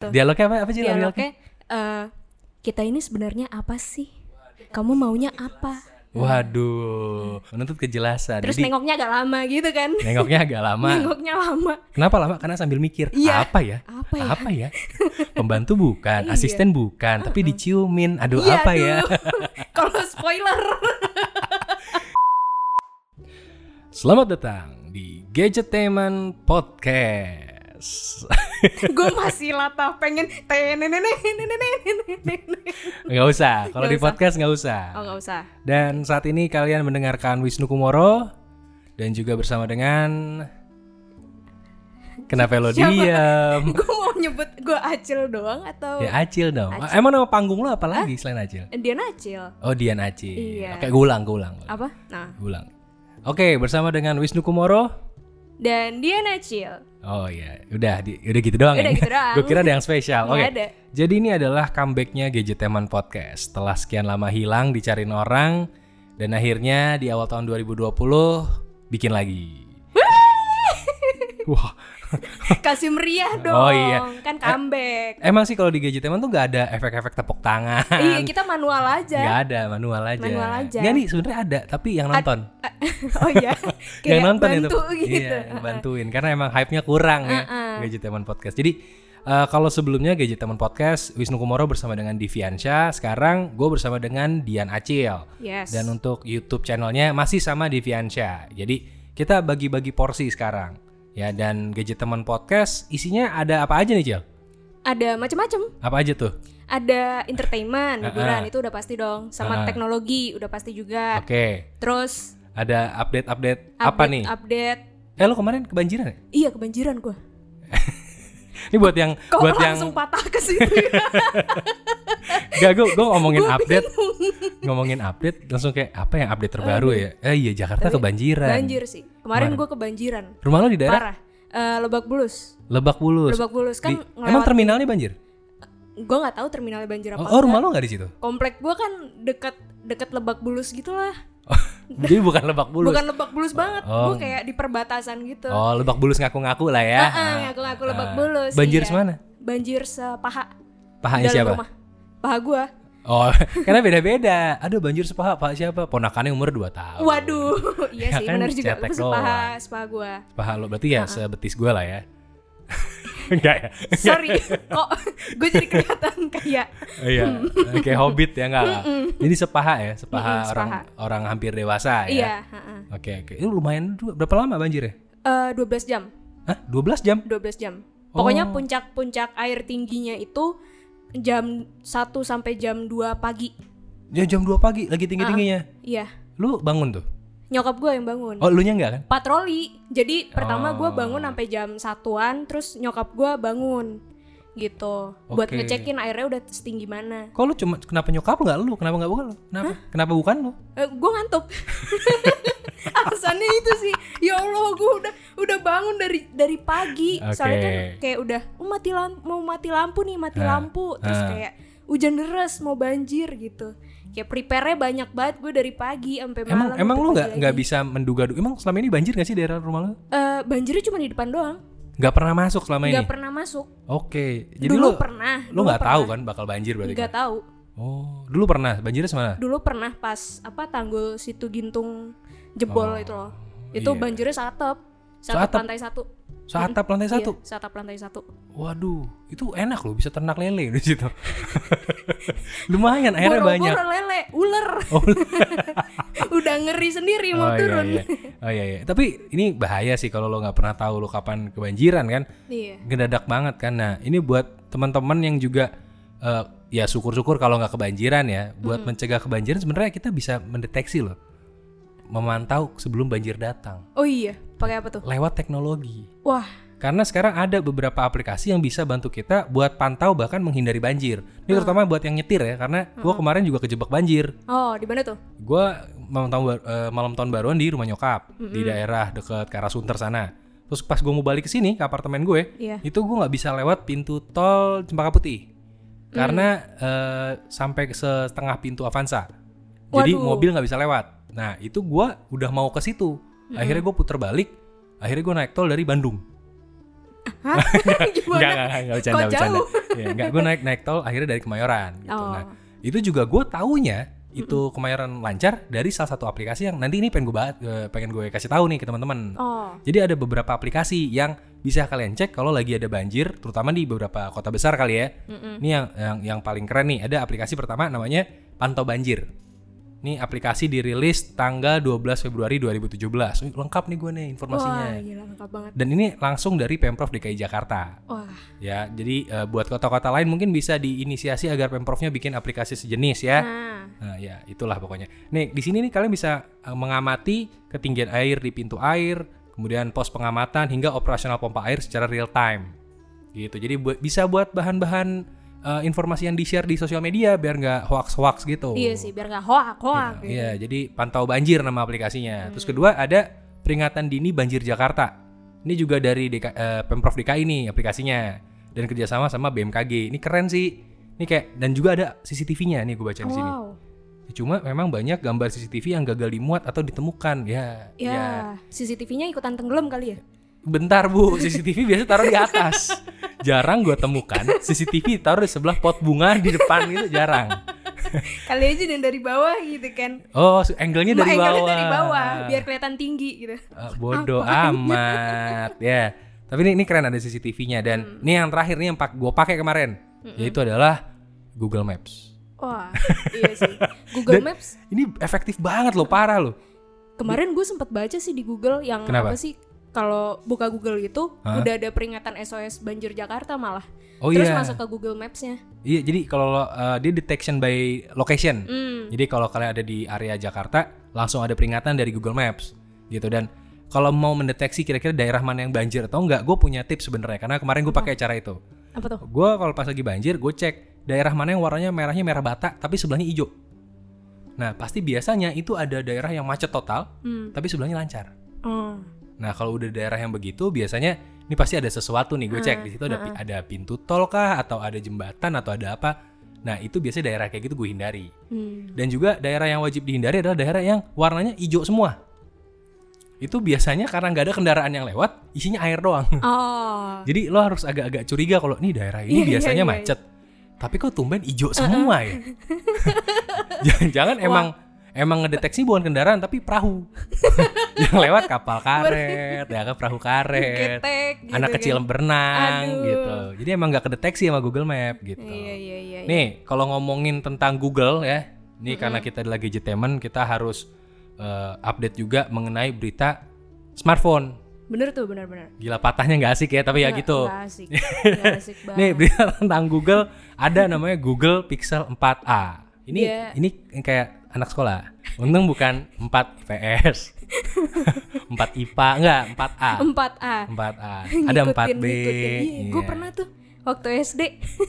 Dialognya apa apa sih dialognya? eh, kita ini sebenarnya apa sih kamu maunya apa Waduh, menuntut kejelasan. terus Jadi nengoknya agak lama gitu kan nengoknya agak lama. nengoknya lama Kenapa lama? Karena sambil mikir, Iya. apa ya? Apa ya? Apa ya? Pembantu bukan, Iya. asisten bukan, tapi diciumin. Aduh, Iya, apa ya? kalau spoiler Selamat datang di Gadgetainment Podcast. gue masih latah pengen nggak usah kalau di podcast nggak usah oh nggak usah dan saat ini kalian mendengarkan Wisnu Kumoro dan juga bersama dengan Kenapa lo diam? gue mau nyebut gue Acil doang atau Ya Acil dong. Acil. Emang nama panggung lo apa lagi Hah? selain Acil? Dian Acil. Oh, Dian Acil. Iya. Oke, gue ulang, gue ulang. Apa? Nah. Gue ulang. Oke, bersama dengan Wisnu Kumoro dan dia acil Oh iya, udah, di, udah gitu doang Udah ya. gitu doang. gue kira ada yang spesial. Oke. ada. Jadi ini adalah comebacknya Gadgeteman Podcast. Setelah sekian lama hilang dicariin orang dan akhirnya di awal tahun 2020 bikin lagi. Wah, kasih meriah dong Oh, iya. kan comeback emang sih kalau di Gadgeteman tuh nggak ada efek-efek tepuk tangan. iya kita manual aja Nggak ada, manual aja. Manual aja. Nggak nih, sebenarnya ada, tapi yang nonton. oh iya kayak yang nonton bantu itu. gitu Iya, bantuin karena emang hype-nya kurang ya Gadgeteman Podcast. Jadi eh, kalau sebelumnya Gadgeteman Podcast Wisnu Kumoro bersama dengan Diviansyah, sekarang gue bersama dengan Dian Acil. yes Dan untuk YouTube channelnya masih sama Diviansyah. Jadi kita bagi-bagi porsi sekarang. Ya dan Gadgeteman Podcast isinya ada apa aja nih Cil? ada macam-macam Apa aja tuh? ada entertainment hiburan Ah. itu udah pasti dong sama Ah. teknologi udah pasti juga Oke. terus Ada update-update apa update nih? update Eh lo kemarin kebanjiran ya? iya kebanjiran gua Ini buat yang kok buat yang langsung patah ke situ ya? Gak, gue gue ngomongin update, ngomongin update langsung kayak apa yang update terbaru ya? Eh iya Jakarta kebanjiran. banjir sih kemarin gua kebanjiran Rumah lo di daerah parah Eh, lebak bulus Lebak Bulus. lebak bulus kan Di- emang terminalnya banjir? gua nggak tahu terminalnya banjir apa Oh, oh, rumah lo nggak di situ? komplek gua kan deket deket lebak bulus gitulah Jadi bukan Lebak Bulus. bukan lebak bulus banget Oh. gua kayak di perbatasan gitu Oh, Lebak Bulus ngaku-ngaku lah ya. Ah, ngaku ngaku lebak Ah. bulus Banjir iya. semana? banjir sepaha Pahanya dalam siapa? rumah paha gua Oh, karena beda-beda. Aduh, banjir sepaha Pak siapa? Ponakannya umur 2 tahun. waduh iya Ya sih kan, benar juga cetek sepaha doang. sepaha gua Sepaha lo berarti ya sebetis gue lah ya. Enggak ya? sorry kok gue jadi kelihatan kayak Iya, kayak hobbit ya enggak? Jadi sepaha ya, sepaha Mm-mm, orang sepaha. orang hampir dewasa ya. iya. Oke, oke. Itu lumayan. Berapa lama banjir ya? Eh, 12 jam Hah? 12 jam? 12 jam pokoknya Oh. puncak-puncak air tingginya itu jam 1 sampai jam 2 pagi Ya jam 2 pagi lagi tinggi-tingginya. iya Lu bangun tuh? nyokap gue yang bangun Oh, lu nya enggak kan? patroli jadi pertama gue Oh. bangun sampai jam satuan terus nyokap gue bangun gitu buat Oke. ngecekin airnya udah setinggi mana Kok lu cuma kenapa nyokap lu enggak lu? Kenapa enggak bukan lu? Kenapa? Kenapa bukan lu? eh, gue ngantuk alasannya itu sih ya allah gue udah udah bangun dari dari pagi Oke. soalnya kan kayak udah oh, mati lampu mau mati lampu nih mati Ah, lampu terus ah. kayak hujan deras mau banjir gitu kayak prepare-nya banyak banget gue dari pagi sampai malam Emang emang lu nggak nggak bisa menduga Emang selama ini banjir gak sih daerah rumah lu? Eh, banjirnya cuma di depan doang Nggak pernah masuk selama ini. nggak pernah masuk Oke. Jadi dulu lu pernah lu nggak tahu kan bakal banjir berarti? nggak kan? tahu Oh, dulu pernah. Banjirnya semana? dulu pernah pas apa tanggul situ gintung jebol itu loh itu iya. banjirnya satep Satep? lantai satu Seatap lantai satu. Iya, satep lantai satu Waduh, itu enak loh bisa ternak lele di situ. Lumayan airnya Boro-boro banyak. lele ular Oh, udah ngeri sendiri mau oh, turun Iya, iya. Oh iya iya. Tapi ini bahaya sih kalau lo nggak pernah tahu lo kapan kebanjiran kan. iya Ngedadak banget kan. Nah, ini buat teman-teman yang juga eh, ya syukur-syukur kalau nggak kebanjiran ya. Buat mencegah kebanjiran sebenarnya kita bisa mendeteksi loh. Memantau sebelum banjir datang oh iya pakai apa tuh lewat teknologi. wah Karena sekarang ada beberapa aplikasi yang bisa bantu kita buat pantau bahkan menghindari banjir. Ini terutama buat yang nyetir ya, karena gua kemarin juga kejebak banjir. oh di mana tuh Gua malam tahun eh, malam tahun baruan di rumah nyokap di daerah dekat ke arah Sunter sana. Terus pas gue mau balik ke sini ke apartemen gue, Iya. itu gue nggak bisa lewat pintu tol Cempaka Putih karena eh, sampai ke setengah pintu Avanza. Jadi Waduh. mobil nggak bisa lewat. Nah itu gua udah mau ke situ. Akhirnya gue puter balik. Akhirnya gue naik tol dari Bandung. Hah? Gimana? enggak, enggak bercanda, Kok bercanda. jauh? Ya, enggak, gue naik naik tol akhirnya dari Kemayoran gitu. Oh. Nah, itu juga gue taunya itu Kemayoran lancar dari salah satu aplikasi yang nanti ini pengen gue bahas, eh, pengen gue kasih tahu nih ke teman-teman. Oh. Jadi ada beberapa aplikasi yang bisa kalian cek kalau lagi ada banjir, terutama di beberapa kota besar kali ya. Ini yang, yang yang paling keren nih, ada aplikasi pertama namanya Pantau Banjir. Ini aplikasi dirilis tanggal 12 Februari 2017. Wih, lengkap nih gue nih informasinya. Wah, gila lengkap banget. Dan ini langsung dari Pemprov DKI Jakarta. Wah, Ya, jadi eh, buat kota-kota lain mungkin bisa diinisiasi agar Pemprovnya bikin aplikasi sejenis ya. nah, Nah, ya itulah pokoknya. Nih di sini nih kalian bisa eh, mengamati ketinggian air di pintu air, kemudian pos pengamatan hingga operasional pompa air secara real time. Gitu. Jadi buat bisa buat bahan-bahan eh, informasi yang di-share di sosial media biar nggak hoax-hoax gitu. iya sih biar nggak hoak hoak. gitu. Iya, jadi pantau banjir nama aplikasinya. Terus kedua ada peringatan dini banjir Jakarta. Ini juga dari DK, eh, Pemprov DKI nih aplikasinya dan kerjasama sama BMKG. Ini keren sih. Ini kayak dan juga ada CCTV-nya nih gue baca di sini. Wow. Cuma memang banyak gambar CCTV yang gagal dimuat atau ditemukan. Ya, Ya, ya. CCTV-nya ikutan tenggelam kali ya? Bentar bu, CCTV biasa taruh di atas. Jarang gue temukan CCTV taruh di sebelah pot bunga di depan gitu jarang. Kali aja dan dari bawah gitu kan. Oh, angle-nya dari Angle-nya bawah. dari bawah biar kelihatan tinggi gitu. Ah, bodoh amat ya. Tapi ini, ini keren ada CCTV-nya dan Hmm. ini yang terakhir nih yang pak gue pakai kemarin yaitu adalah Google Maps. Wah, iya sih. Google Dan- Maps Ini efektif banget loh, parah loh. kemarin gue sempet baca sih di Google yang Kenapa? apa sih kalau buka Google itu Hah? udah ada peringatan SOS banjir Jakarta malah. Oh Terus iya. masuk ke Google Maps-nya. Iya, jadi kalau uh, dia detection by location. Hmm. Jadi kalau kalian ada di area Jakarta, langsung ada peringatan dari Google Maps gitu dan kalau mau mendeteksi kira-kira daerah mana yang banjir atau enggak, gue punya tips sebenarnya karena kemarin gue pakai cara itu. Apa tuh? Gue kalau pas lagi banjir, gue cek daerah mana yang warnanya merahnya merah bata, tapi sebelahnya hijau. Nah, pasti biasanya itu ada daerah yang macet total, Hmm. tapi sebelahnya lancar. Oh. Nah, kalau udah daerah yang begitu, biasanya ini pasti ada sesuatu nih. Gue cek di situ ada pi- ada pintu tol kah, atau ada jembatan, atau ada apa. Nah, itu biasanya daerah kayak gitu gue hindari. Hmm. Dan juga daerah yang wajib dihindari adalah daerah yang warnanya hijau semua. Itu biasanya karena nggak ada kendaraan yang lewat, isinya air doang. Oh. Jadi lo harus agak-agak curiga kalau nih daerah ini Iya, iya, biasanya iya, iya. macet. Tapi kok tumben hijau semua ya? Jangan-jangan emang emang ngedeteksi bukan kendaraan tapi perahu. yang lewat kapal karet, ya kan perahu karet. Ketek gitu anak kecil kan. berenang Aduh. gitu. Jadi emang nggak kedeteksi sama Google Map gitu. Iya iya iya. iya. Nih, kalau ngomongin tentang Google ya, nih karena kita adalah gadgetemen, kita harus eh, update juga mengenai berita smartphone. Bener tuh bener-bener. Gila patahnya nggak asik ya, tapi ya Nggak- gitu. nggak asik. Nggak asik banget. Nih berita tentang Google ada namanya Google Pixel 4a. Ini Dia- ini kayak anak sekolah. Untung bukan 4 IPS. 4 IPA enggak, 4A. 4A. 4A. Ada 4B. Iya, gue Iya. pernah tuh waktu SD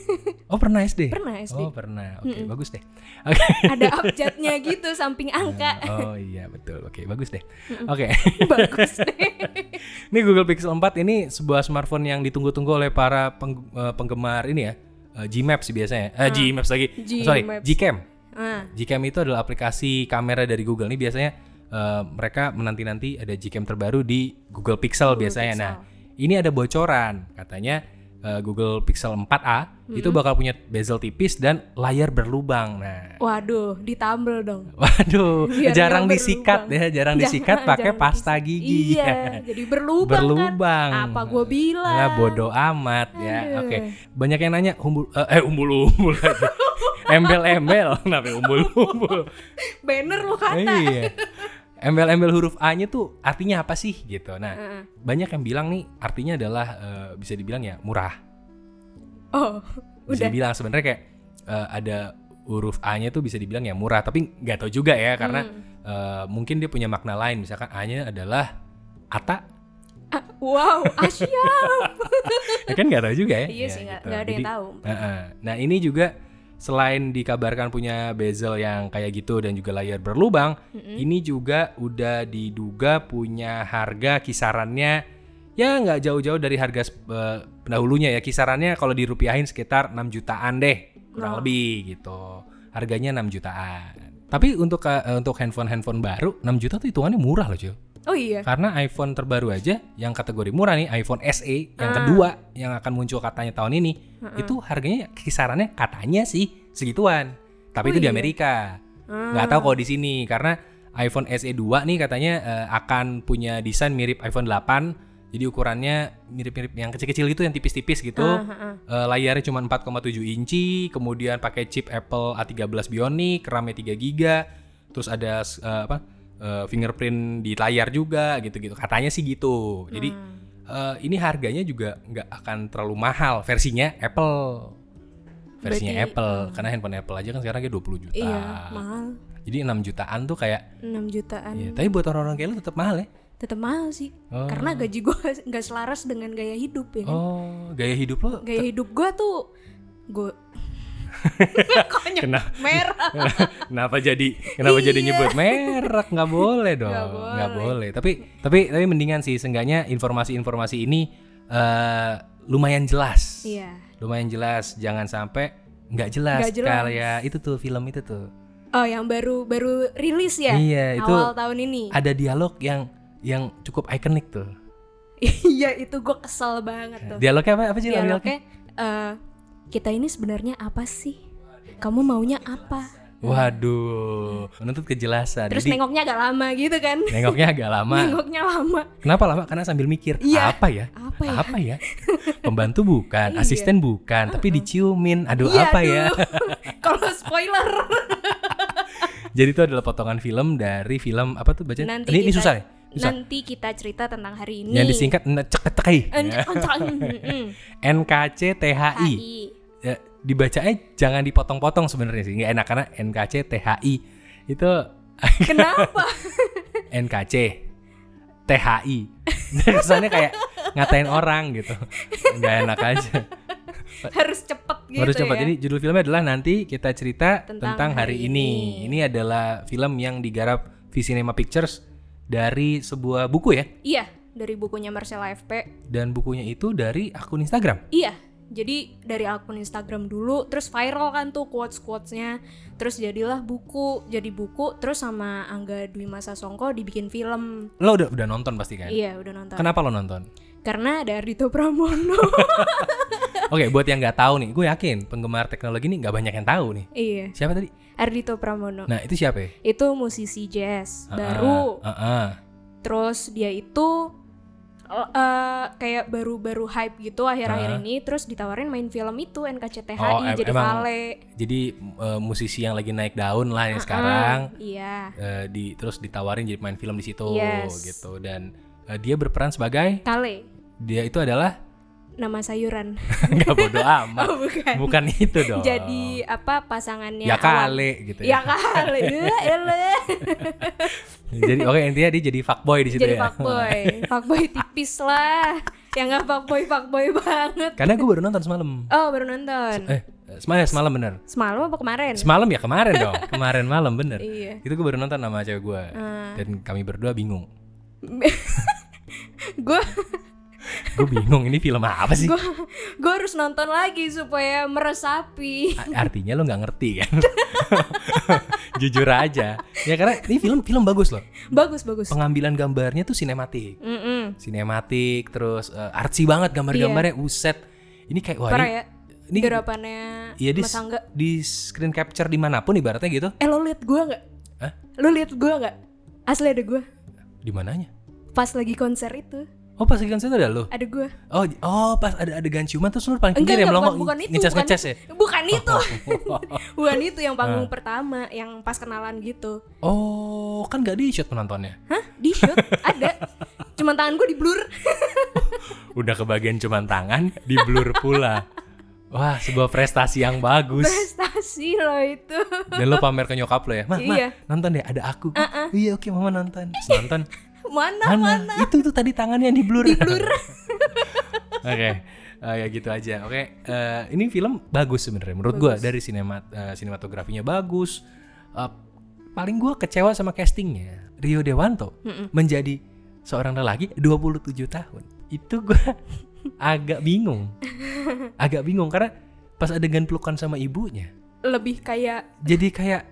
Oh, pernah SD? Pernah SD. Oh, pernah. Oke, bagus deh. Oke. ada abjadnya gitu samping angka. Oh iya, betul. Oke, bagus deh. Oke. Bagus deh. Ini Google Pixel 4 ini sebuah smartphone yang ditunggu-tunggu oleh para peng- eh, penggemar ini ya. eh, Gmaps sih biasanya. Eh, Gmaps lagi. Sorry, Gmaps. Gcam. Ah, Gcam itu adalah aplikasi kamera dari Google. Ini biasanya eh, mereka menanti-nanti ada Gcam terbaru di Google Pixel biasanya. Nah, ini ada bocoran katanya eh, Google Pixel 4a itu bakal punya bezel tipis dan layar berlubang. Nah, waduh, ditambel dong. waduh, Biar jarang nggak disikat berlubang. ya, jarang disikat pakai pasta gigi. Iya, jadi berlubang, berlubang. kan. Apa gue bilang? Nah, bodoh amat ya. Aduh. Oke. Banyak yang nanya umbul eh eh, umbul-umbul aja. Embel-embel. Kenapa ya umbul-umbul? Banner lo kata. iya. Embel-embel huruf A-nya tuh artinya apa sih gitu. Nah, Heeh. banyak yang bilang nih artinya adalah eh, bisa dibilang ya murah. Oh, Bisa udah. dibilang sebenarnya kayak eh, ada huruf A-nya tuh bisa dibilang ya murah, tapi nggak tahu juga ya karena Hmm. eh, mungkin dia punya makna lain. Misalkan A-nya adalah Ata, wow, Asia. ya kan nggak tahu juga ya. iya Ya, sih, nggak gitu. nggak ada yang Jadi, tahu. Heeh. Nah ini juga selain dikabarkan punya bezel yang kayak gitu dan juga layar berlubang, ini juga udah diduga punya harga kisarannya ya nggak jauh-jauh dari harga eh, pendahulunya ya. Kisarannya kalau dirupiahin sekitar 6 jutaan deh kurang lebih gitu. Harganya 6 jutaan. Tapi untuk eh, untuk handphone handphone baru 6 juta tuh hitungannya murah loh cuy Oh iya. Karena iPhone terbaru aja yang kategori murah nih, iPhone SE yang Ah. kedua yang akan muncul katanya tahun ini, itu harganya kisarannya katanya sih segituan. Tapi Oh itu di iya? Amerika. Ah. Nggak tahu kalau di sini karena iPhone SE 2 nih katanya eh, akan punya desain mirip iPhone 8. Jadi ukurannya mirip-mirip yang kecil-kecil gitu yang tipis-tipis gitu. Ah, ah. Eh, layarnya cuma 4,7 inci, kemudian pakai chip Apple A13 Bionic, RAM-nya 3 GB, terus ada eh, apa? Eh, fingerprint di layar juga gitu-gitu. Katanya sih gitu. Jadi Hmm. eh, ini harganya juga nggak akan terlalu mahal versinya Apple. Versinya Berarti, Apple karena handphone Apple aja kan sekarang kayak 20 juta. Iya, mahal. Jadi 6 jutaan tuh kayak 6 jutaan. Iya, tapi buat orang-orang kayak lu tetap mahal ya. Tetap mahal sih. Oh. Karena gaji gue nggak selaras dengan gaya hidup ya kan. Oh, gaya hidup lo Gaya hidup gue tuh gue Kok nyebut Kena- merah? kenapa jadi kenapa jadi nyebut merek nggak boleh dong Nggak boleh. boleh. tapi tapi tapi mendingan sih seenggaknya informasi-informasi ini eh lumayan jelas Iya. lumayan jelas jangan sampai nggak jelas, Nggak jelas. kayak itu tuh film itu tuh Oh, yang baru baru rilis ya? Iya, itu Awal tahun ini. ada dialog yang yang cukup ikonik tuh Iya, itu gue kesel banget tuh. dialognya apa apa sih dialognya Dialognya eh, kita ini sebenarnya apa sih? Kamu maunya apa? waduh menuntut kejelasan Terus jadi nengoknya agak lama gitu kan? nengoknya agak lama Nengoknya lama. Kenapa lama? Karena sambil mikir Iya. apa ya? Apa ya? Apa ya? Pembantu bukan, Iya. asisten bukan, tapi diciumin. Aduh Iya, apa ya? Kalau spoiler. Jadi itu adalah potongan film dari film apa tuh baca? Nanti ini, ini kita- susah nih. Susah. Nanti kita cerita tentang hari ini. Yang disingkat mm. NKCTHI. Ya, dibacanya jangan dipotong-potong sebenarnya sih. Nggak enak karena NKCTHI itu Kenapa? NKC THI. Kesannya kayak ngatain orang gitu. Nggak enak aja. Harus cepet gitu Harus cepat. ya. Jadi judul filmnya adalah nanti kita cerita tentang, Tentang hari, hari ini. ini. Ini adalah film yang digarap V Cinema Pictures dari sebuah buku ya. Iya, dari bukunya Marcella FP. Dan bukunya itu dari akun Instagram. Iya, jadi dari akun Instagram dulu, terus viral kan tuh quotes-quotesnya, terus jadilah buku, jadi buku, terus sama Angga Dwi Masa Songko dibikin film. Lo udah udah nonton pasti kan? Iya, udah nonton. Kenapa lo nonton? Karena ada Ardito Pramono. Oke, buat yang nggak tahu nih, gue yakin penggemar teknologi ini nggak banyak yang tahu nih. iya, Siapa tadi? Ardito Pramono. Nah, itu siapa ya? Itu musisi jazz baru. Ah, ah, ah. Terus dia itu eh, kayak baru-baru hype gitu akhir-akhir Ah. ini, terus ditawarin main film itu NKCTHI Oh, em- jadi emang vale. Jadi eh, musisi yang lagi naik daun lah ya sekarang. Ah, iya. eh, di terus ditawarin jadi main film di situ Yes. gitu dan eh, dia berperan sebagai Kale, dia itu adalah nama sayuran. nggak bodoh amat Oh, bukan. bukan itu dong Jadi apa pasangannya? ya kale gitu Ya ya, kale. Ya jadi oke intinya dia jadi fuckboy di situ Jadi ya fuckboy. fuckboy tipis lah. Yang nggak fuckboy fuckboy banget. karena gue baru nonton semalam Oh, baru nonton. eh semalam semalam bener Semalam apa kemarin? semalam ya kemarin dong kemarin malam bener Iya. itu gue baru nonton sama cewek gue Ah. dan kami berdua bingung Gue gue bingung ini film apa sih gue harus nonton lagi supaya meresapi. Artinya lo nggak ngerti kan jujur aja ya karena ini film film bagus loh Bagus bagus. pengambilan gambarnya tuh sinematik Mm-mm. sinematik terus eh, artsy banget gambar-gambarnya uset ini kayak wah Parah ini, ya. ini Garapannya iya di, di screen capture di mana pun ibaratnya gitu Eh lo liat gue nggak? Hah? Lo liat gue nggak? Asli ada gue. di mananya Pas lagi konser itu oh pas konser itu ada lo ada gue. oh oh pas ada adegan ciuman terus lu paling pinggir ya melongo bukan, bukan itu. ngecas bukan ngecas ya Bukan itu. bukan itu yang panggung pertama, yang pas kenalan gitu. oh kan gak di shot penontonnya Hah? Di shoot ada. Cuman tangan gue di blur. udah kebagian cuman tangan di blur pula wah sebuah prestasi yang bagus Prestasi loh itu. dan lo pamer ke nyokap lo ya mah Iya. nonton deh ada aku iya oke mama nonton Terus nonton Mana? mana? itu itu tadi tangannya di blur. Di blur. Oke eh, ya gitu aja. Oke eh, ini film bagus sebenarnya menurut gua. Dari sinema eh, sinematografinya bagus. Eh, paling gua kecewa sama castingnya Rio Dewanto menjadi seorang lelaki 27 tahun. Itu gua agak bingung. Agak bingung karena pas adegan pelukan sama ibunya Lebih kayak jadi kayak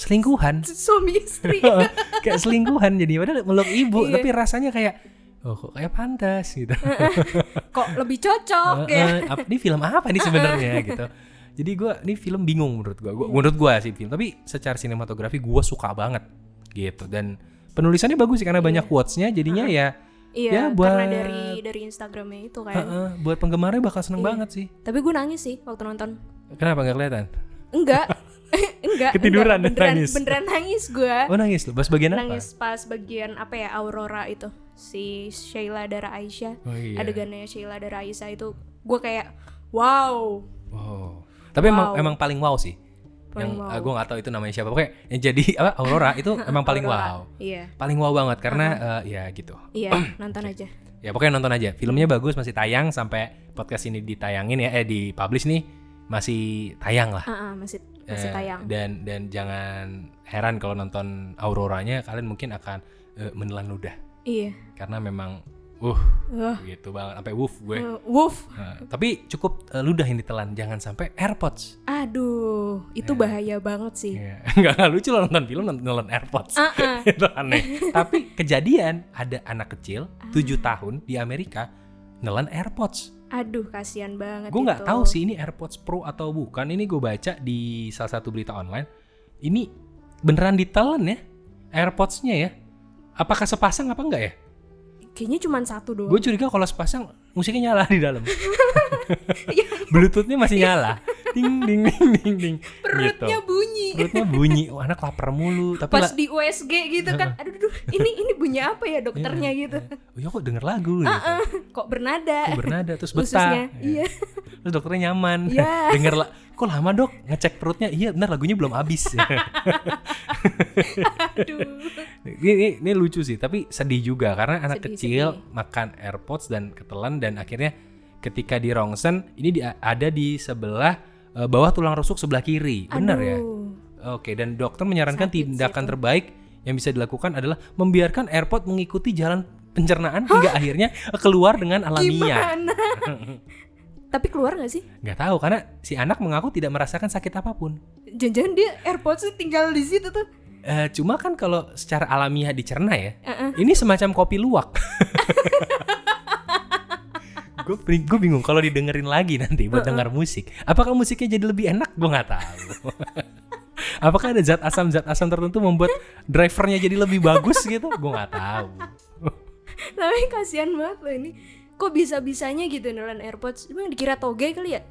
selingkuhan. Suami istri. Kayak selingkuhan jadi padahal meluk ibu Iya. tapi rasanya kayak oh kok kayak pantas gitu. Kok lebih cocok ya? ap- ini film apa nih sebenarnya gitu. Jadi gua ini film bingung menurut gua, Gua- menurut gua sih film tapi secara sinematografi gua suka banget gitu. Dan penulisannya bagus sih karena banyak quotesnya jadinya ya iya Ya, buat- karena dari dari Instagramnya itu kan. Eh, eh, buat penggemarnya bakal seneng Iya. banget sih. Tapi gue nangis sih waktu nonton. Kenapa nggak kelihatan? Enggak enggak Ketiduran enggak. beneran nangis. beneran nangis gue oh nangis lu pas bagian apa nangis pas bagian apa ya Aurora itu si Sheila Dara Aisyah oh iya adegannya Sheila Dara Aisyah itu gue kayak wow Oh. Tapi emang Wow. emang paling wow sih. Paling yang wow. gue nggak tahu itu namanya siapa. Pokoknya yang jadi apa Aurora itu emang paling Aurora. wow. iya Paling wow banget karena eh, ya gitu. iya nonton aja Ya pokoknya nonton aja. Filmnya bagus masih tayang sampai podcast ini ditayangin ya eh di publish nih masih tayang lah. Ah, ah, masih masih Eh, tayang Dan dan jangan heran kalau nonton Auroranya kalian mungkin akan eh, menelan ludah iya karena memang uh Wah, gitu banget sampai woof gue. eh, Woof Nah, tapi cukup eh, ludah yang ditelan jangan sampai AirPods. aduh itu bahaya banget sih. Nggak, nggak lucu loh nonton film nonton, AirPods. Ah, ah. itu aneh. Tapi kejadian ada anak kecil 7 tahun di Amerika nelan AirPods. aduh kasihan banget Gue nggak tahu sih ini AirPods Pro atau bukan. Ini gue baca di salah satu berita online. Ini beneran ditelan ya AirPods-nya ya. Apakah sepasang apa enggak ya? kayaknya cuma satu doang Gue curiga kalau sepasang musiknya nyala di dalam. Iya. Bluetoothnya masih nyala. Ding ding ding ding ding. perutnya Gitu. bunyi Perutnya bunyi. Oh, anak lapar mulu. Tapi pas la- di USG gitu kan aduh aduh ini ini bunyi apa ya dokternya gitu Oh ya kok denger lagu gitu. kok bernada Kok bernada terus betah. iya. Terus dokternya nyaman. Iya. denger lah. Kok lama dok ngecek perutnya? Iya benar lagunya belum habis. aduh ini, ini, ini lucu sih tapi sedih juga karena anak Sedih, kecil makan AirPods dan ketelan dan akhirnya ketika di rongsen ini di- ada di sebelah eh, bawah tulang rusuk sebelah kiri. Benar ya? Oke, dan dokter menyarankan Sakit tindakan itu. terbaik yang bisa dilakukan adalah membiarkan AirPod mengikuti jalan pencernaan hingga akhirnya keluar dengan alamiah. gimana tapi keluar gak sih Nggak tahu karena si anak mengaku tidak merasakan sakit apa pun. jangan-jangan dia AirPods tinggal di situ tuh Eh, cuma kan kalau secara alamiah dicerna ya, Uh-uh. ini semacam kopi luwak. gue gue bingung kalau didengerin lagi nanti buat dengar musik. Apakah musiknya jadi lebih enak? Gue nggak tahu. Apakah ada zat asam zat asam tertentu membuat drivernya jadi lebih bagus gitu? Gue nggak tahu. tapi kasihan banget loh ini kok bisa bisanya gitu nelan AirPods emang dikira toge kali ya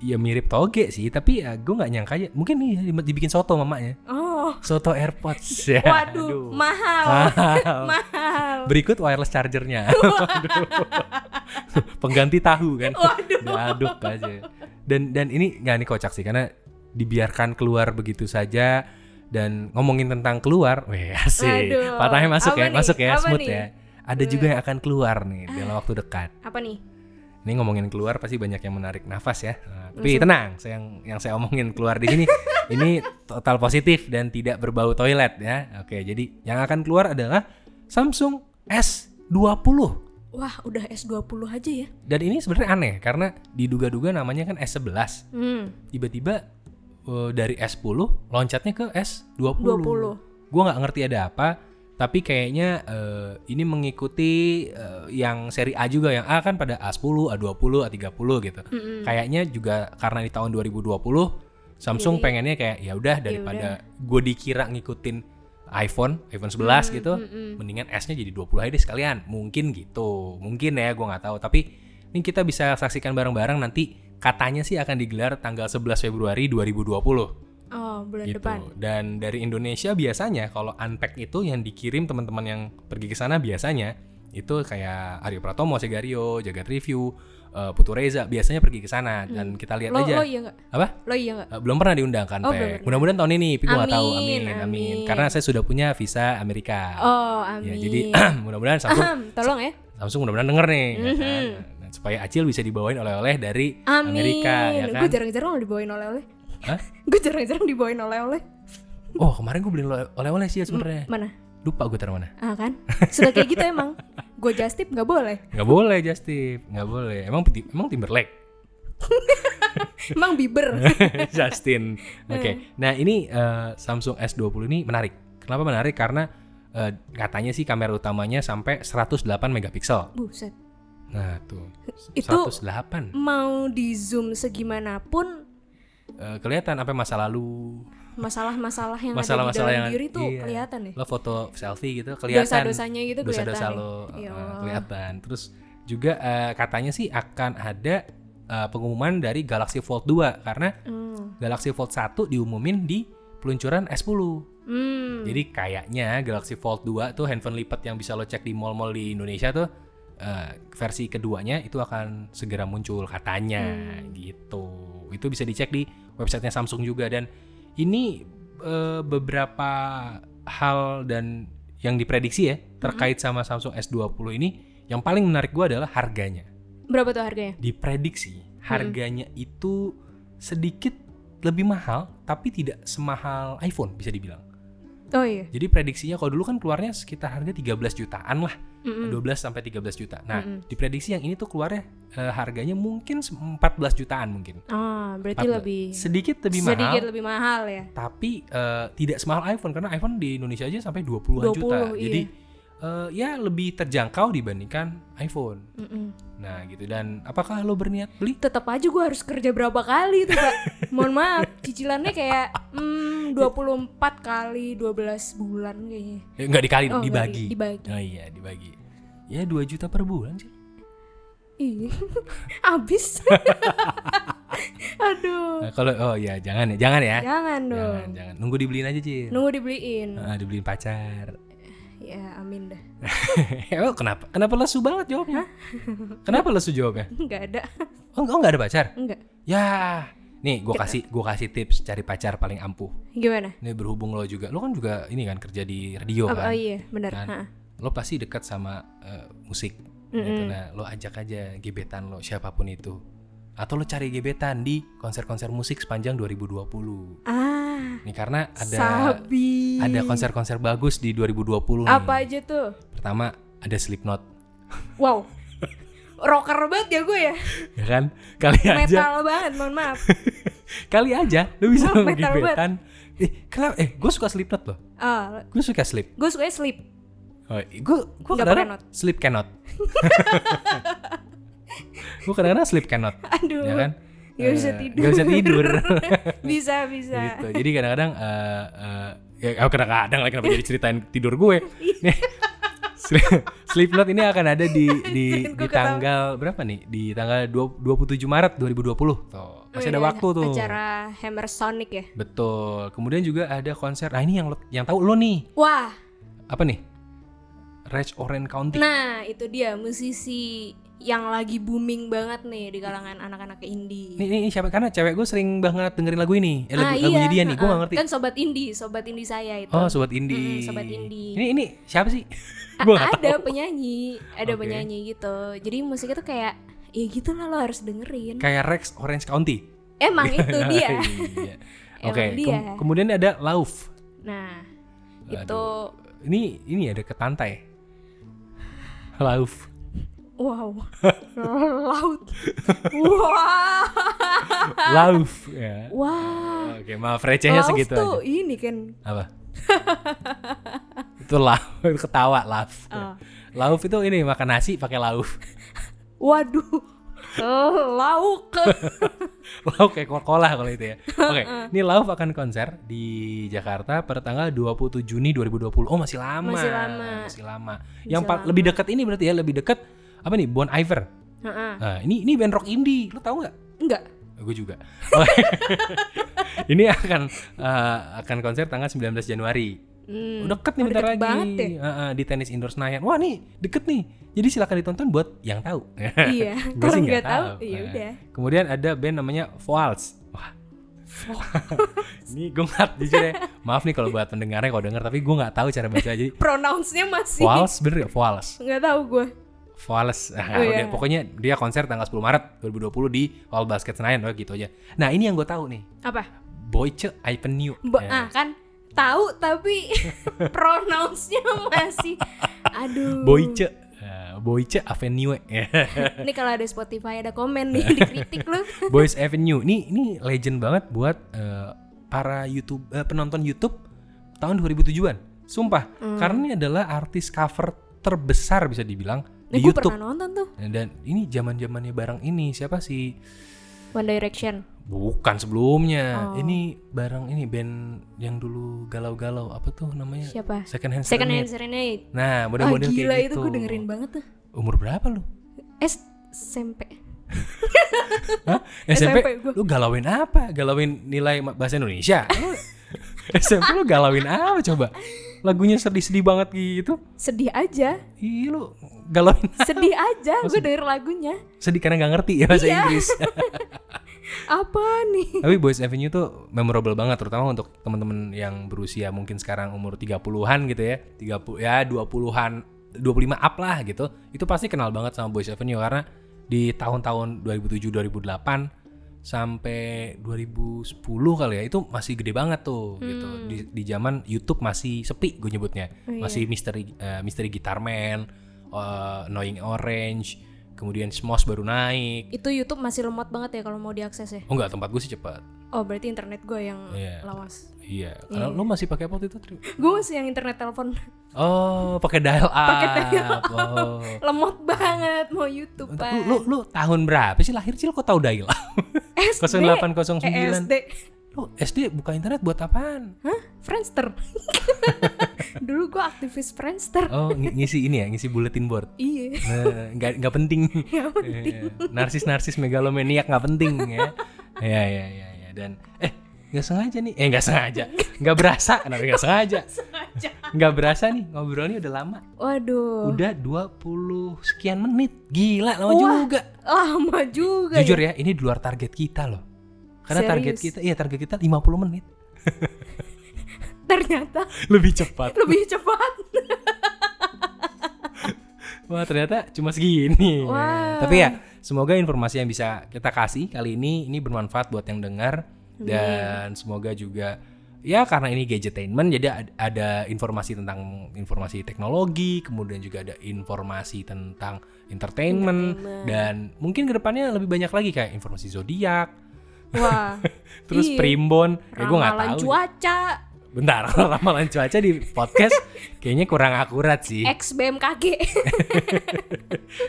Ya mirip toge sih, tapi ya gue nggak nyangka aja. Mungkin nih dibikin soto mamanya. oh Soto AirPods. Ya, waduh aduh. mahal Mahal. mahal Berikut wireless chargernya. Pengganti tahu kan. Waduh. Diaduk aja. Dan dan ini nggak nih kocak sih karena dibiarkan keluar begitu saja dan ngomongin tentang keluar, weh asik. Aduh, Patahnya masuk apa ya, nih? masuk ya, Apa smooth nih? ya. Ada juga yang akan keluar nih dalam waktu dekat. apa nih Ini ngomongin keluar pasti banyak yang menarik nafas ya. Nah, tapi tenang, saya yang yang saya omongin keluar di sini ini total positif dan tidak berbau toilet ya. Oke, jadi yang akan keluar adalah Samsung S20. wah udah S20 aja ya Dan ini sebenarnya aneh karena diduga-duga namanya kan S11. hmm Tiba-tiba eh, dari S10 loncatnya ke S20. 20 Gue nggak ngerti ada apa, tapi kayaknya eh, ini mengikuti eh, yang seri A juga yang A kan pada A10, A20, A30 gitu. Mm-mm. Kayaknya juga karena di tahun 2020 Samsung Jadi- pengennya kayak ya udah daripada gue dikira ngikutin iPhone, iPhone 11 gitu, mm-mm. mendingan S-nya jadi 20 aja deh sekalian. Mungkin gitu. Mungkin ya, gue nggak tahu. Tapi ini kita bisa saksikan bareng-bareng nanti katanya sih akan digelar tanggal 11 Februari 2020 oh bulan gitu. depan Dan dari Indonesia biasanya kalau unpack itu yang dikirim teman-teman yang pergi ke sana biasanya itu kayak Aryo Pratomo, Segario, Jagat Review, eh, Putu Reza biasanya pergi ke sana dan kita lihat lo aja. lo iya nggak Apa? lo iya nggak Eh, belum pernah diundang kan, Oh. Mudah-mudahan tahun ini, tapi gue tahu. Amin, Amin, amin. Karena saya sudah punya visa Amerika. oh Ya, amin jadi mudah-mudahan Samsung, tolong ya Samsung mudah-mudahan denger nih, ya kan? Mhm. Dan supaya Acil bisa dibawain oleh-oleh dari amin Amerika, ya kan? gue jarang-jarang dibawain oleh-oleh Hah? gue jarang-jarang dibawain oleh-oleh Oh kemarin gue oleh- oleh-oleh sih ya sebenarnya. mana Lupa gue taruh mana. ah kan suka kayak gitu emang gue just tip nggak boleh Nggak boleh Justip, nggak boleh. Emang emang Timberlake. Emang Bieber. Justin. Oke. Nah, ini eh, Samsung S20 ini menarik. Kenapa menarik? Karena eh, katanya sih kamera utamanya sampai 108 megapiksel. Buset. Nah, tuh. Itu- 108. Mau di zoom segimanapun Eh, kelihatan apa masa lalu, masalah-masalah yang masalah-masalah ada di yang dalam diri tuh iya. kelihatan ya. Lo foto selfie gitu kelihatan. Dosa-dosanya gitu dosa-dosa kelihatan. lo ya. Eh, Allah. kelihatan. Terus juga eh, katanya sih akan ada eh, pengumuman dari Galaxy Fold 2 karena Hmm. Galaxy Fold 1 diumumin di peluncuran S10. Hmm. Jadi kayaknya Galaxy Fold 2 tuh handphone lipat yang bisa lo cek di mall-mall di Indonesia tuh eh, versi keduanya itu akan segera muncul katanya Hmm. gitu. Itu bisa dicek di websitenya Samsung juga dan ini eh, beberapa hal dan yang diprediksi ya terkait sama Samsung S20 ini yang paling menarik gua adalah harganya. Berapa tuh harganya? Diprediksi harganya itu sedikit lebih mahal tapi tidak semahal iPhone bisa dibilang. Oh iya. Jadi prediksinya kalau dulu kan keluarnya sekitar harga 13 jutaan lah. Mm-mm. 12 sampai 13 juta. Nah, Mm-mm. diprediksi yang ini tuh keluarnya eh, harganya mungkin 14 jutaan mungkin. Ah, berarti 14. lebih sedikit lebih sedikit mahal, lebih mahal ya. tapi eh, tidak semahal iPhone karena iPhone di Indonesia aja sampai 20-an 20, juta. iya. Jadi eh, ya lebih terjangkau dibandingkan iPhone. Mm-mm. Nah, gitu dan apakah lo berniat beli? Tetap aja gue harus kerja berapa kali tuh pak Mohon maaf Cicilannya kayak hmm, 24 kali 12 bulan kayaknya Eh, enggak dikali dong, Oh, dibagi. di- dibagi. Oh iya, dibagi. Ya 2 juta per bulan sih. Iya Abis Aduh Nah, kalau oh ya jangan ya, jangan ya. Jangan dong Jangan, jangan. Nunggu dibeliin aja, Cil. Nunggu dibeliin Ah, dibeliin pacar. Ya amin dah Emang kenapa? Kenapa lesu banget jawabnya? kenapa lesu jawabnya? Nggak ada Oh, oh nggak ada pacar? Enggak Ya, nih gue kasih gue kasih tips cari pacar paling ampuh. Gimana? Ini berhubung lo juga, lo kan juga ini kan kerja di radio Oh, kan. oh iya benar Kan? Ha. Lo pasti dekat sama eh, musik. Gitu. Nah, lo ajak aja gebetan lo siapa pun itu. Atau lo cari gebetan di konser-konser musik sepanjang 2020. Ah Nih karena ada Sabi ada konser-konser bagus di 2020 nih. Apa aja tuh? Pertama ada Slipknot, Wow Rocker banget ya gue ya ya kan? Kali aja, Metal banget mohon maaf kali aja lu bisa banget. gebetan. Eh, kenapa? Eh, gue suka Slipknot loh. Ah, Gue suka Slip. gue suka sleep Oh, gue gue kadang. Sleep cannot. gue kadang-kadang sleep cannot, Aduh ya kan? Bisa Eh, tidur. nggak bisa tidur. Bisa bisa gitu. Jadi kadang-kadang eh eh, ya oh, kadang-kadang lagi kenapa jadi ceritain tidur gue. Nih, Sleep- Slipknot ini akan ada di di di tanggal berapa nih? Di tanggal 20 27 Maret 2020. Tuh, masih ada Oh, iya, waktu tuh. Acara Hammer Sonic ya Betul. Kemudian juga ada konser. Nah, ini yang lo- yang tahu lo nih. Wah Apa nih? Rage Orange County. Nah itu dia musisi yang lagi booming banget nih di kalangan anak-anak indie Ini, ini, siapa? Karena cewek gue sering banget dengerin lagu ini. Eh, lagu, Ah, lagunya iya, dia nih. Gue gak ngerti. Kan sobat indie, sobat indie saya itu. Oh, sobat indie. Mm, sobat indie. Ini ini siapa sih? A- gue gak ada tahu. penyanyi, ada Oke. penyanyi gitu. Jadi musiknya tuh kayak ya gitu lah lo harus dengerin. Kayak Rex Orange County. Emang itu dia. Iya. Oke, dia. kem- kemudian ada Lauf. Nah, Aduh. itu Ini ini ada ke pantai. Lauf. Wow. Laut. Wah. Lauf ya. Wah. Oke, maaf recehnya Laut segitu tuh aja. ini kan. Apa? itu lauf, ketawa lauf. Oh. Lauf itu ini makan nasi pakai lauf. Waduh. Eh, lauk. Lauf kayak Coca-Cola kalau itu ya. Oke, ini Lauf akan konser di Jakarta pada tanggal 27 Juni 2020. Oh, masih lama. Masih lama. Masih lama. Masih Yang lama. lebih dekat ini berarti ya, lebih dekat apa nih? Bon Iver. Heeh. Nah, ini ini band rock indie. Lo tahu nggak? Enggak. Gue juga. Oke. ini akan eh, akan konser tanggal 19 Januari. Hmm. Oh, deket nih Oh, bentar deket lagi. ya? Heeh, di tenis indoor Senayan. Wah, nih deket nih. Jadi silakan ditonton buat yang tahu. Iya, sih nggak tahu, tahu. ya Nah, udah. Kemudian ada band namanya Voals. Wah. ini gue nggak jujur ya. Maaf nih kalau buat pendengarnya kalau denger tapi gue nggak tahu cara baca jadi Pronounce-nya masih Voals bener ya Voals. nggak tahu gue. Voals. Nah, udah, pokoknya dia konser tanggal 10 Maret 2020 di Hall Basket Senayan oh, gitu aja. Nah ini yang gue tahu nih. Apa? Boyce Ipenyu. Bo- Ya. Ah kan tahu tapi pronounce-nya masih aduh. Boyce. Nah, Boyce Avenue. Ini kalau ada Spotify ada komen nih dikritik lu. Boys Avenue. Ini ini legend banget buat eh, para YouTube eh, penonton YouTube tahun 2007-an. Sumpah, Hmm. karena ini adalah artis cover terbesar bisa dibilang di gue YouTube. pernah nonton tuh Dan ini zaman-zamannya barang ini siapa sih? One Direction. Bukan sebelumnya. Oh. Ini barang ini band yang dulu galau-galau apa tuh namanya? Siapa? Second Hand Second Hand Serenade. Serenade. Nah, Ah model-model gila kayak itu gitu. gue dengerin banget tuh. Umur berapa lu? S SMP. Hah? SMP lu galauin apa? Galauin nilai bahasa Indonesia? SMP lu galauin apa coba? Lagunya sedih-sedih banget gitu. Sedih aja, Ih lu galauin sedih aja gue denger lagunya. sedih karena nggak ngerti ya bahasa Iya. Inggris. Apa nih? Tapi Boys Avenue tuh memorable banget terutama untuk teman-teman yang berusia mungkin sekarang umur 30-an gitu ya. 30 ya 20-an 25 up lah gitu. Itu pasti kenal banget sama Boys Avenue karena di tahun-tahun 2007 2008 sampai 2010 kali ya itu masih gede banget tuh gitu. Di di zaman YouTube masih sepi gue nyebutnya. Oh, iya. Masih misteri eh, misteri Guitarman, eh, Annoying Orange, kemudian Smos baru naik. Itu YouTube masih lemot banget ya kalau mau diakses ya. Oh enggak, tempat gue sih cepat. Oh berarti internet gue yang Iya. lawas. Iya, karena lu masih pakai apa waktu itu? Gue masih yang internet telepon Oh, pakai dial up. Pakai dial Oh. lemot banget mau YouTube Lu, lu, lu tahun berapa sih lahir Cil kok tahu dial up? SD 0809. eh, SD Lu SD buka internet buat apaan? Hah? Friendster Dulu gue aktivis Friendster Oh, ng- ngisi ini ya, ngisi bulletin board. Iya Nah, nggak nggak penting. Nggak penting. narsis narsis megalomaniak nggak penting ya. Ya ya ya ya dan eh nggak sengaja nih, eh nggak sengaja, nggak berasa, kenapa nggak sengaja? Nggak berasa nih ngobrolnya udah lama. Waduh Udah 20 sekian menit. Gila lama Wah, juga. Lama juga Jujur ya ya, ini di luar target kita loh. Karena target Serius? kita, iya target kita 50 menit. Ternyata Lebih cepat. lebih cepat Wah, ternyata cuma segini. Wah. Tapi ya, semoga informasi yang bisa kita kasih kali ini ini bermanfaat buat yang dengar dan semoga juga ya karena ini gadgetainment jadi ad- ada informasi tentang informasi teknologi, kemudian juga ada informasi tentang entertainment, Entertainment. dan mungkin ke depannya lebih banyak lagi kayak informasi zodiak, Wah terus Iya. primbon, kayak gue nggak tahu. cuaca Bentar, ramalan cuaca di podcast kayaknya kurang akurat sih. X BMKG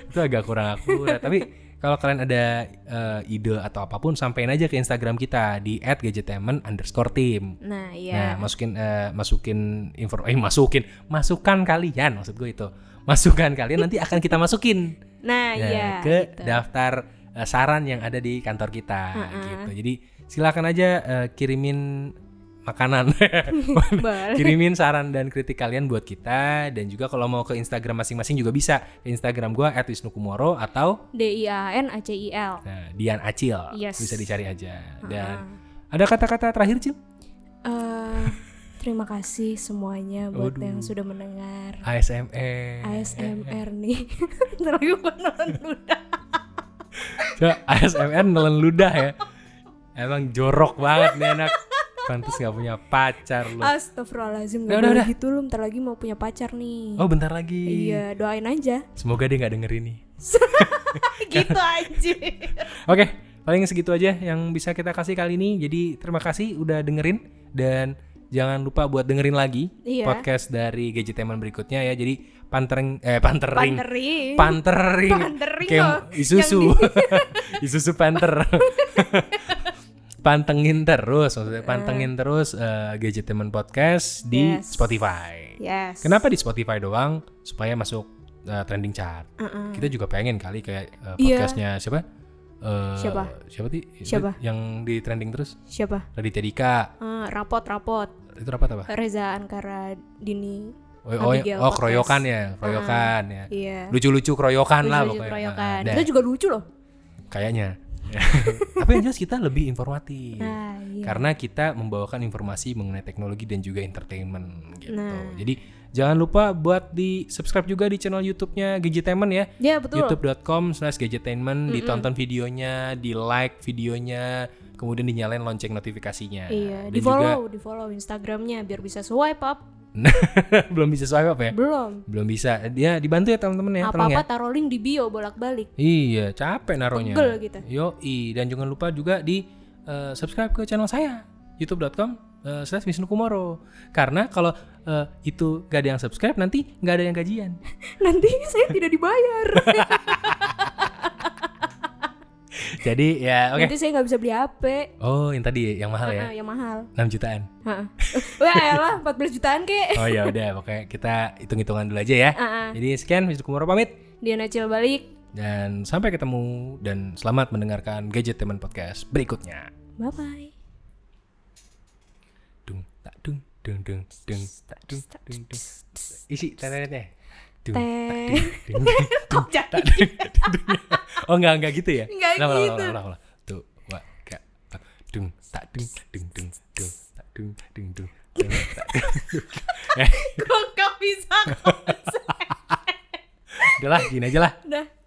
Itu agak kurang akurat. Tapi kalau kalian ada eh, ide atau apa pun, sampein aja ke Instagram kita di @gadgetainment underscore team. Nah Nah, iya masukin eh, masukin info, eh masukin, masukkan kalian maksud gue itu, masukkan kalian nanti akan kita masukin Nah Nah, iya ke gitu. daftar eh, saran yang ada di kantor kita gitu. Jadi silakan aja eh, kirimin makanan, kirimin saran dan kritik kalian buat kita. Dan juga kalau mau ke Instagram masing-masing juga bisa. Ke Instagram gua @wisnukumoro atau D I A N A C I L. Nah, Dian Acil. Yes. bisa dicari aja. Dan ada kata-kata terakhir Cil? Eh, Terima kasih semuanya buat Waduh. yang sudah mendengar. ASMR ASMR nih. Ntar lagi gue nonton ludah. ASMR nelen ludah ya. Emang jorok banget nih anak pantas nggak punya pacar lu. Astagfirullahaladzim Gak udah, udah. gitu lu Bentar lagi mau punya pacar nih. Oh bentar lagi. Iya doain aja. Semoga dia nggak denger ini Gitu aja Oke, paling segitu aja yang bisa kita kasih kali ini. Jadi terima kasih udah dengerin. Dan jangan lupa buat dengerin lagi Iya. podcast dari Gadgetainment berikutnya ya. Jadi pantering eh pantering. Pantering. Pantering. Pantering kayak loh, Isuzu Isuzu Panther pantengin terus maksudnya pantengin terus eh, Gadgetainment podcast di Yes. Spotify Yes kenapa di Spotify doang supaya masuk eh, trending chart Uh-uh. kita juga pengen kali kayak Iya. podcastnya siapa Eh, Siapa? siapa sih Siapa? yang di trending terus Siapa? Raditya Dika Eh, rapot rapot itu rapat apa Reza Ankara Dini oh, oh, Abigail oh Podcast. keroyokan ya keroyokan ya Iya lucu-lucu keroyokan lah Lucu-lucu pokoknya keroyokan. Ah, dah. Kita juga lucu loh kayaknya tapi yang jelas kita lebih informatif. Nah iya. Karena kita membawakan informasi mengenai teknologi dan juga entertainment gitu. Nah. jadi jangan lupa buat di subscribe juga di channel YouTube-nya Gadgetainment ya. Ya betul. Youtube.com slash gadgetainment ditonton videonya di like videonya kemudian dinyalain lonceng notifikasinya. Iya dan di juga follow Di follow Instagramnya Biar bisa swipe up belum bisa swipe up ya? Belum. Belum bisa. Dia dibantu ya teman-teman ya, ya. Apa-apa taruh link di bio bolak-balik. Iya, capek naruhnya. Pegel gitu. Yoi, dan jangan lupa juga di eh, subscribe ke channel saya youtube.com eh, slash Wisnu Kumoro. Karena kalau eh, itu gak ada yang subscribe nanti gak ada yang gajian. Nanti saya tidak dibayar. Jadi ya oke. Nanti saya nggak bisa beli HP. Oh, yang tadi yang mahal ya? Yang mahal. 6 jutaan. Heeh. Wah, elah 14 jutaan kek. Oh ya udah, pokoknya kita hitung-hitungan dulu aja ya. Jadi sekian Wisnu Kumoro pamit Diana Cil balik. dan sampai ketemu dan selamat mendengarkan Gadget Teman Podcast berikutnya. Bye bye. dung tak dung dung dung dung tak dung dung dung isi tak Teh. dung jadi dung oh enggak enggak gitu ya Enggak gitu. tuh wa ka tak dung tak dung dung dung dung tak dung dung dung Kok gak bisa? udahlah gini aja lah Udah.